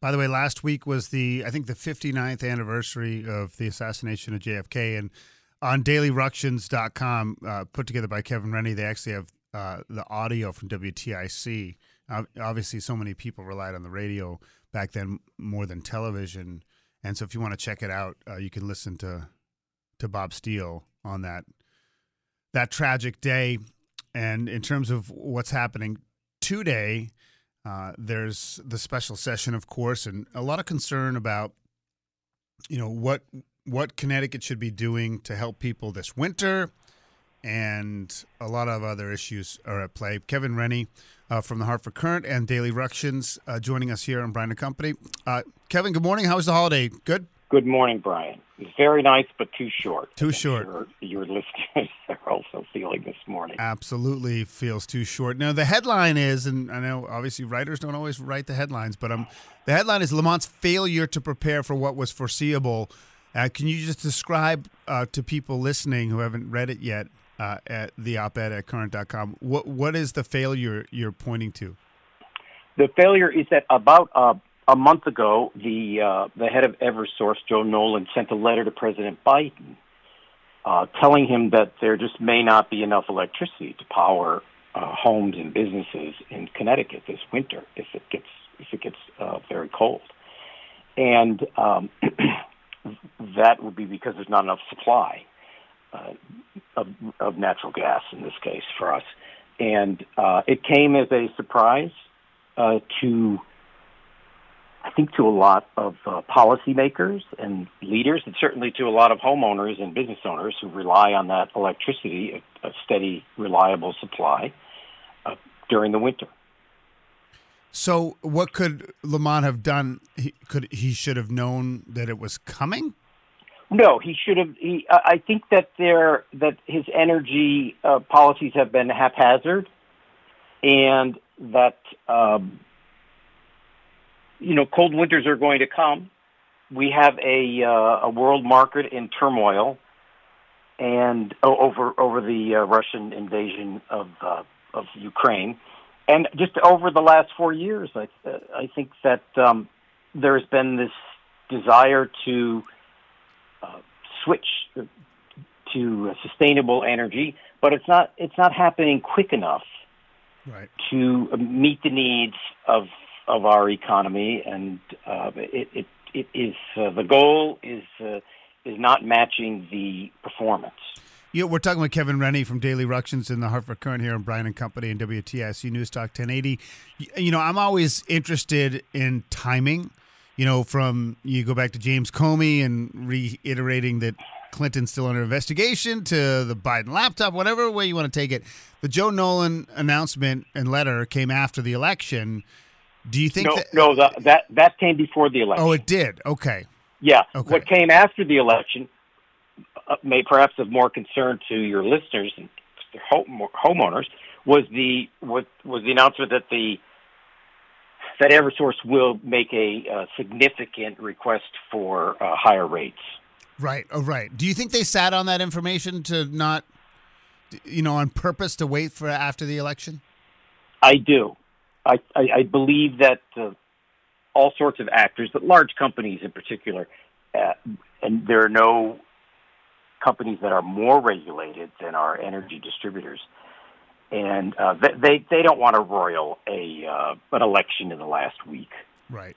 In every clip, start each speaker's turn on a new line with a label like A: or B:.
A: By the way, last week was the I think the 59th anniversary of the assassination of JFK, and on DailyRuctions.com, uh, put together by Kevin Rennie, they actually have uh, the audio from WTIC. Uh, obviously, so many people relied on the radio back then more than television, and so if you want to check it out, uh, you can listen to to Bob Steele on that that tragic day. And in terms of what's happening today, uh, there's the special session, of course, and a lot of concern about, you know, what what Connecticut should be doing to help people this winter, and a lot of other issues are at play. Kevin Rennie uh, from the Hartford Courant and Daily Ructions uh, joining us here on Brian and Company. Uh, Kevin, good morning. How was the holiday? Good.
B: Good morning, Brian. It's very nice, but too short.
A: Too short.
B: Sure your listeners are also feeling this morning.
A: Absolutely feels too short. Now, the headline is, and I know obviously writers don't always write the headlines, but um, the headline is Lamont's failure to prepare for what was foreseeable. Uh, can you just describe uh, to people listening who haven't read it yet uh, at the op-ed at courant.com, what, what is the failure you're pointing to?
B: The failure is that about uh, a month ago, the uh, the head of EverSource, Joe Nolan, sent a letter to President Biden uh, telling him that there just may not be enough electricity to power uh, homes and businesses in Connecticut this winter if it gets if it gets uh, very cold, and um, that would be because there's not enough supply uh, of, of natural gas in this case for us, and uh, it came as a surprise uh, to I think to a lot of uh, policymakers and leaders, and certainly to a lot of homeowners and business owners who rely on that electricity, a, a steady, reliable supply uh, during the winter.
A: So, what could Lamont have done? He, could he should have known that it was coming?
B: No, he should have. He, I think that there that his energy uh, policies have been haphazard, and that um, you know, cold winters are going to come. We have a uh, a world market in turmoil, and oh, over over the uh, Russian invasion of uh, of Ukraine, and just over the last four years, I uh, I think that um, there has been this desire to uh, switch to sustainable energy, but it's not it's not happening quick enough
A: right.
B: to meet the needs of of our economy, and uh, it, it, it is uh, the goal is uh, is not matching the performance.
A: Yeah, we're talking with Kevin Rennie from Daily Ructions in the Hartford Courant here on Brian and Company and WTIC News Talk 1080. You know, I'm always interested in timing. You know, from you go back to James Comey and reiterating that Clinton's still under investigation to the Biden laptop, whatever way you want to take it. The Joe Nolan announcement and letter came after the election. Do you think
B: no,
A: that,
B: no, the, that that came before the election.
A: Oh, it did. Okay.
B: Yeah.
A: Okay.
B: What came after the election uh, may perhaps of more concern to your listeners and home, homeowners was the was, was the announcement that the that EverSource will make a, a significant request for uh, higher rates.
A: Right. Oh, right. Do you think they sat on that information to not, you know, on purpose to wait for after the election?
B: I do. I, I, I believe that uh, all sorts of actors, but large companies in particular, uh, and there are no companies that are more regulated than our energy distributors, and uh, they they don't want to royal a uh, an election in the last week.
A: Right.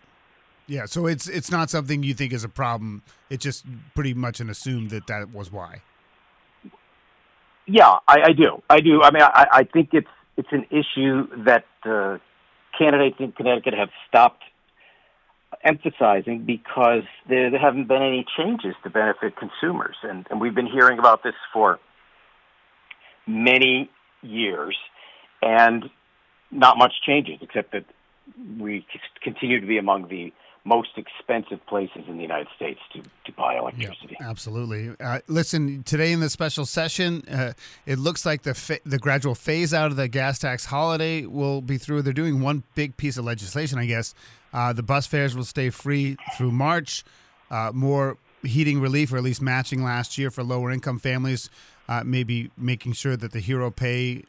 A: Yeah. So it's it's not something you think is a problem. It's just pretty much an assumed that that was why.
B: Yeah, I, I do. I do. I mean, I, I think it's it's an issue that uh, candidates in Connecticut have stopped emphasizing because there, there haven't been any changes to benefit consumers. And, and we've been hearing about this for many years, and not much changes except that we continue to be among the most expensive places in the United States to, to buy electricity.
A: Yeah, absolutely. Uh, listen, today in the special session, uh, it looks like the fa- the gradual phase out of the gas tax holiday will be through. They're doing one big piece of legislation, I guess. Uh, the bus fares will stay free through March. Uh, more heating relief, or at least matching last year for lower income families. Uh, maybe making sure that the hero pay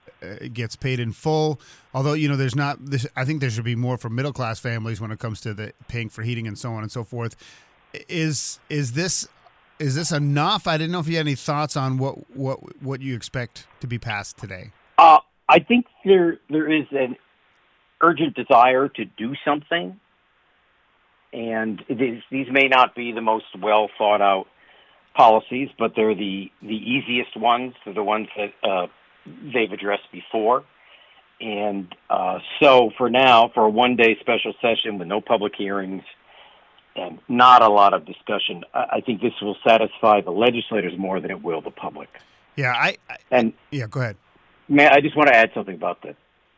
A: gets paid in full. Although you know, there's not. This, I think there should be more for middle class families when it comes to the paying for heating and so on and so forth. Is is this is this enough? I didn't know if you had any thoughts on what what what you expect to be passed today.
B: Uh, I think there there is an urgent desire to do something, and these, these may not be the most well thought out policies, but they're the the easiest ones. They're the ones that uh, they've addressed before. And uh, so for now, for a one day special session with no public hearings and not a lot of discussion, I, I think this will satisfy the legislators more than it will the public.
A: Yeah, I, I
B: and
A: yeah, go ahead.
B: Man, I just want to add something about the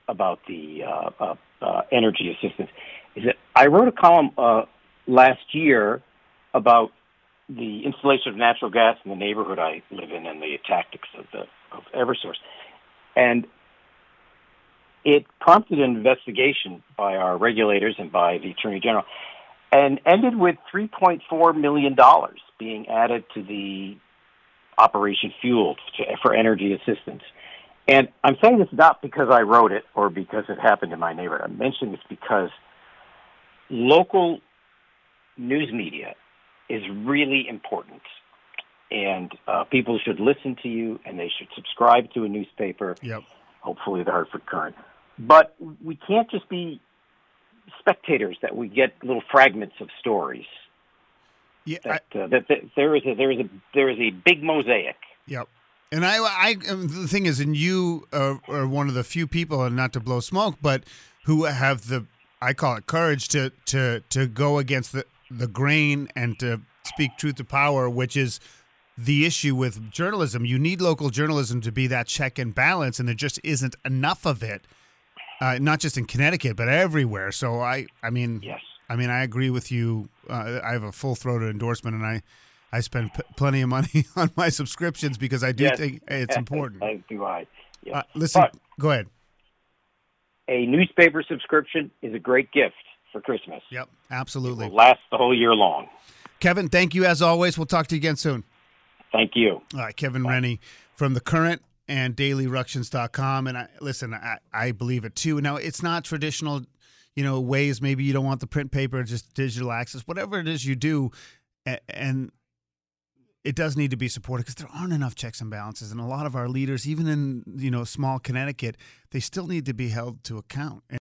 B: about the uh, uh, uh, energy assistance. Is that I wrote a column uh, last year about the installation of natural gas in the neighborhood I live in and the tactics of the of EverSource, and it prompted an investigation by our regulators and by the Attorney General, and ended with 3.4 million dollars being added to the Operation Fuel to, for energy assistance. And I'm saying this not because I wrote it or because it happened in my neighborhood. I'm mentioning this because local news media is really important. And uh, people should listen to you and they should subscribe to a newspaper,
A: Yep.
B: hopefully the Hartford Courant. But we can't just be spectators that we get little fragments of stories.
A: Yeah, I,
B: That, uh, that, that there is a there is a there is a big mosaic.
A: Yep. And I, I, um, the thing is, and you are, are one of the few people, and not to blow smoke, but who have the, I call it courage to to to go against the the grain and to speak truth to power, which is the issue with journalism. You need local journalism to be that check and balance, and there just isn't enough of it. Uh, not just in Connecticut, but everywhere. So I, I mean,
B: Yes.
A: I mean, I agree with you. Uh, I have a full throated endorsement, and I, I spend p- plenty of money on my subscriptions because I do
B: Yes.
A: think it's important.
B: As do I. Yeah.
A: Uh, listen,
B: But-
A: go ahead.
B: a newspaper subscription is a great gift for Christmas.
A: Yep,
B: It
A: absolutely.
B: will last the whole year long.
A: Kevin, thank you as always. We'll talk to you again soon.
B: Thank you.
A: All right, Kevin Rennie from the Courant and dailyructions.com. And I listen, I, I believe it too. Now, it's not traditional, you know, ways. Maybe you don't want the print paper, just digital access, whatever it is you do. And it does need to be supported because there aren't enough checks and balances. And a lot of our leaders, even in, you know, small Connecticut, they still need to be held to account.